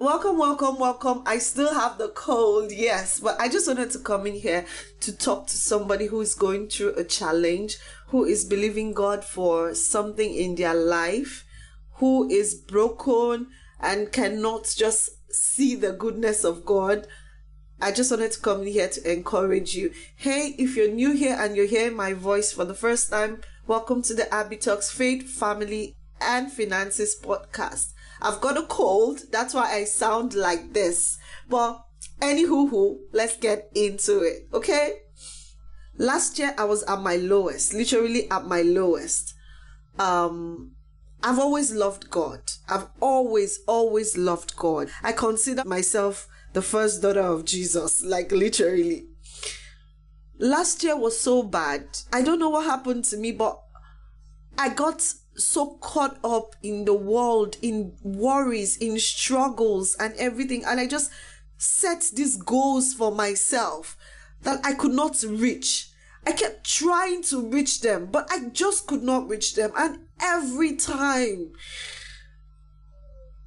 Welcome, welcome, welcome. I still have the cold, yes, but I just wanted to come in here to talk to somebody who is going through a challenge, who is believing God for something in their life, who is broken and cannot just see the goodness of God. I just wanted to come in here to encourage you. Hey, if you're new here and you're hearing my voice for the first time, welcome to the Abby Talks Faith, Family, and Finances podcast. I've got a cold, that's why I sound like this. But anywho, let's get into it, okay? Last year I was at my lowest, literally at my lowest. Um, I've always loved God. I've always, always loved God. I consider myself the first daughter of Jesus, like literally. Last year was so bad. I don't know what happened to me, but I got so caught up in the world, in worries, in struggles, and everything. And I just set these goals for myself that I could not reach. I kept trying to reach them, but I just could not reach them. And every time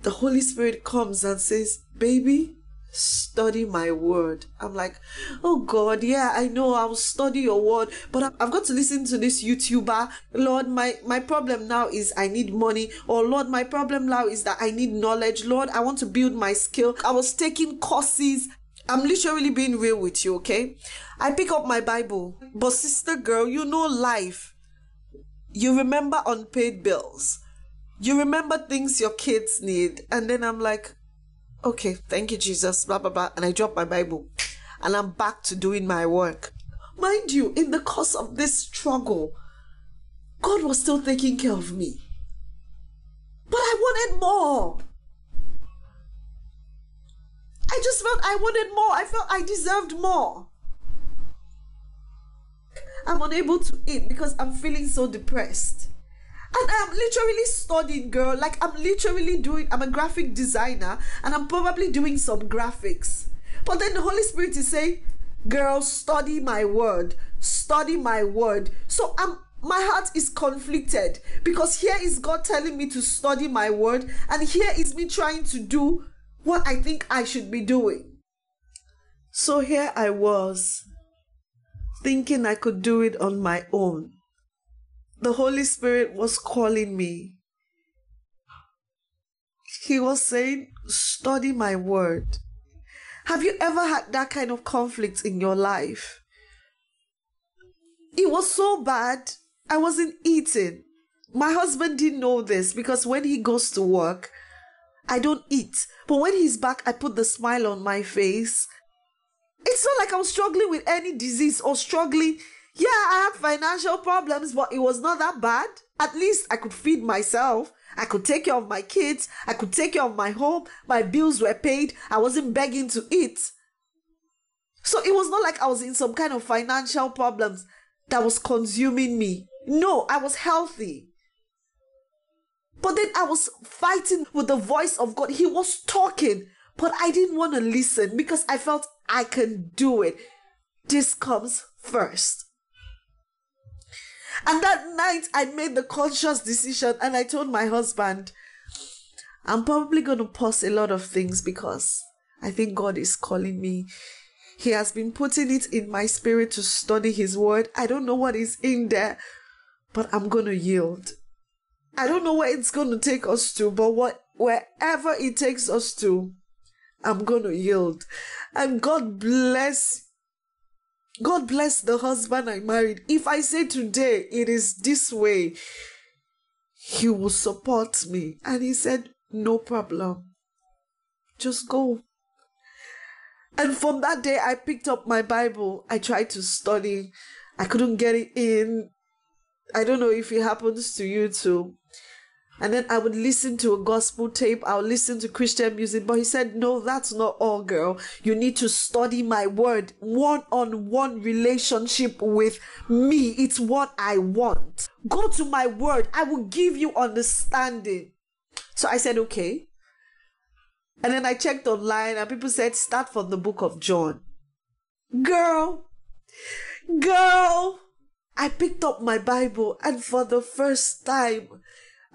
the Holy Spirit comes and says, Baby, study my word. I'm like, oh God, yeah, I know I'll study your word, but I've got to listen to this YouTuber. Lord, my, my problem now is I need money. Or Lord, my problem now is that I need knowledge. Lord, I want to build my skill. I was taking courses. I'm literally being real with you, okay? I pick up my Bible, but sister girl, you know life. You remember unpaid bills. You remember things your kids need. And then I'm like, okay, thank you, Jesus, blah, blah, blah. And I drop my Bible and I'm back to doing my work. Mind you, in the course of this struggle, God was still taking care of me. But I wanted more. I just felt I wanted more. I felt I deserved more. I'm unable to eat because I'm feeling so depressed. And I'm literally studying, girl. Like, I'm literally doing, I'm a graphic designer and I'm probably doing some graphics. But then the Holy Spirit is saying, girl, study my word. Study my word. So I'm, my heart is conflicted because here is God telling me to study my word, and here is me trying to do what I think I should be doing. So here I was, thinking I could do it on my own the Holy Spirit was calling me. He was saying, Study my word. Have you ever had that kind of conflict in your life? It was so bad, I wasn't eating. My husband didn't know this because when he goes to work, I don't eat. But when he's back, I put the smile on my face. It's not like I'm struggling with any disease or struggling yeah, I had financial problems, but it was not that bad. At least I could feed myself. I could take care of my kids. I could take care of my home. My bills were paid. I wasn't begging to eat. So it was not like I was in some kind of financial problems that was consuming me. No, I was healthy. But then I was fighting with the voice of God. He was talking, but I didn't want to listen because I felt I can do it. This comes first. And that night, I made the conscious decision and I told my husband, I'm probably going to pause a lot of things because I think God is calling me. He has been putting it in my spirit to study His word. I don't know what is in there, but I'm going to yield. I don't know where it's going to take us to, but what wherever it takes us to, I'm going to yield. And God bless God bless the husband I married. If I say today it is this way, he will support me. And he said, No problem. Just go. And from that day, I picked up my Bible. I tried to study. I couldn't get it in. I don't know if it happens to you too. And then I would listen to a gospel tape, I would listen to Christian music. But he said, No, that's not all, girl. You need to study my word, one on one relationship with me. It's what I want. Go to my word, I will give you understanding. So I said, Okay. And then I checked online, and people said, Start from the book of John. Girl, girl, I picked up my Bible, and for the first time,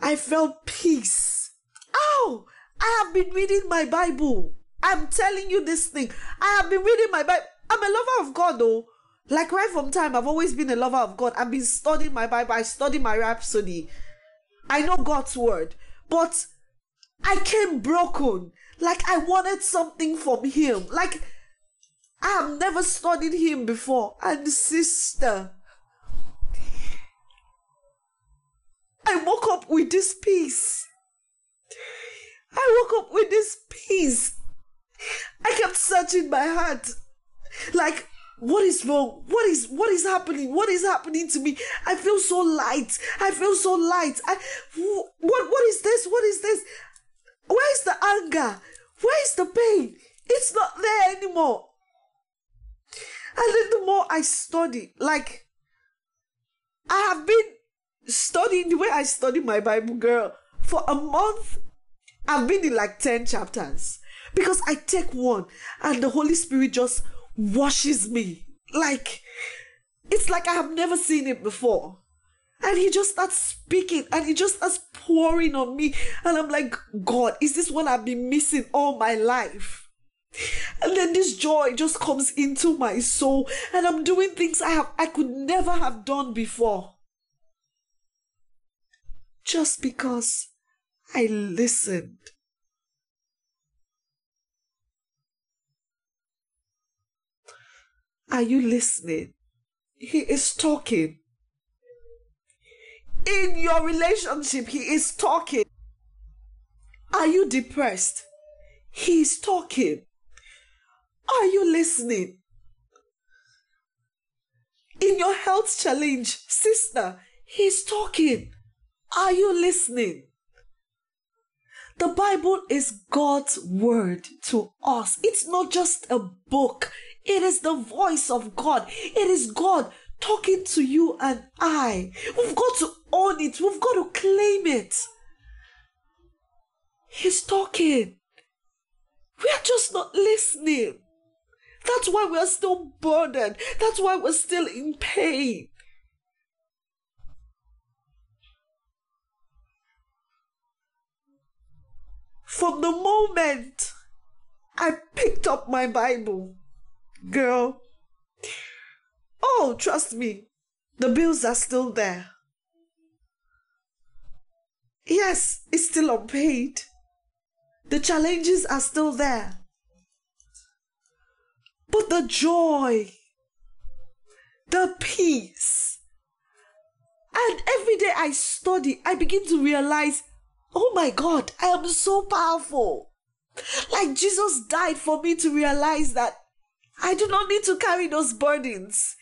I felt peace. Oh, I have been reading my Bible. I'm telling you this thing. I have been reading my Bible. I'm a lover of God, though. Like right from time, I've always been a lover of God. I've been studying my Bible. I study my Rhapsody. I know God's word. But I came broken. Like I wanted something from Him. Like I have never studied Him before. And sister, I woke up with this peace. I woke up with this peace. I kept searching my heart. Like, what is wrong? What is what is happening? What is happening to me? I feel so light. I feel so light. I what what is this? What is this? Where is the anger? Where is the pain? It's not there anymore. And then the more I study, like I have been studying the way I study my Bible, girl, for a month. I've been in like 10 chapters because I take one and the Holy Spirit just washes me. Like, it's like I have never seen it before. And he just starts speaking and he just starts pouring on me. And I'm like, God, is this what I've been missing all my life? And then this joy just comes into my soul and I'm doing things I have I could never have done before. Just because I listened. Are you listening? He is talking. In your relationship, he is talking. Are you depressed? He is talking. Are you listening? In your health challenge, sister, he's talking. Are you listening? The Bible is God's word to us. It's not just a book, it is the voice of God. It is God talking to you and I. We've got to own it, we've got to claim it. He's talking. We are just not listening. That's why we're still burdened. That's why we're still in pain. From the moment I picked up my Bible, girl, oh, trust me, the bills are still there. Yes, it's still unpaid. The challenges are still there. But the joy, the peace, and every day I study, I begin to realize oh my God, I am so powerful. Like Jesus died for me to realize that I do not need to carry those burdens.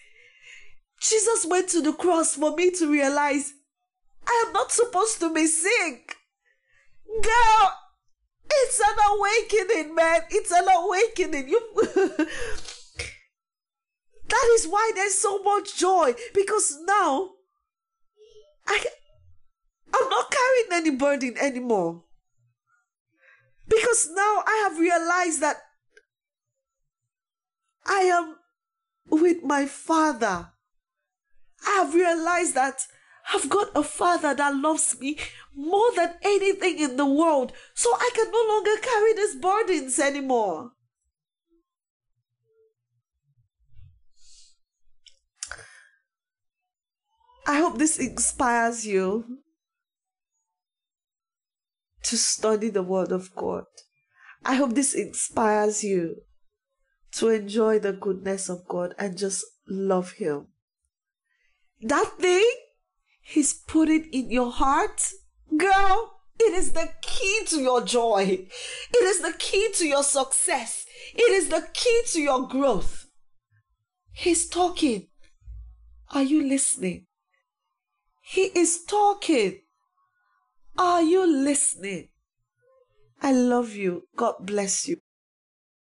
Jesus went to the cross for me to realize I am not supposed to be sick. Girl, it's an awakening, man. It's an awakening. You That is why there's so much joy because now I I'm not carrying any burden anymore. Because now I have realized that I am with my father. I have realized that I've got a father that loves me more than anything in the world. So I can no longer carry these burdens anymore. I hope this inspires you to study the Word of God. I hope this inspires you to enjoy the goodness of God and just love Him. That thing He's put it in your heart, girl. It is the key to your joy. It is the key to your success. It is the key to your growth. He's talking. Are you listening? He is talking. Are you listening? I love you. God bless you.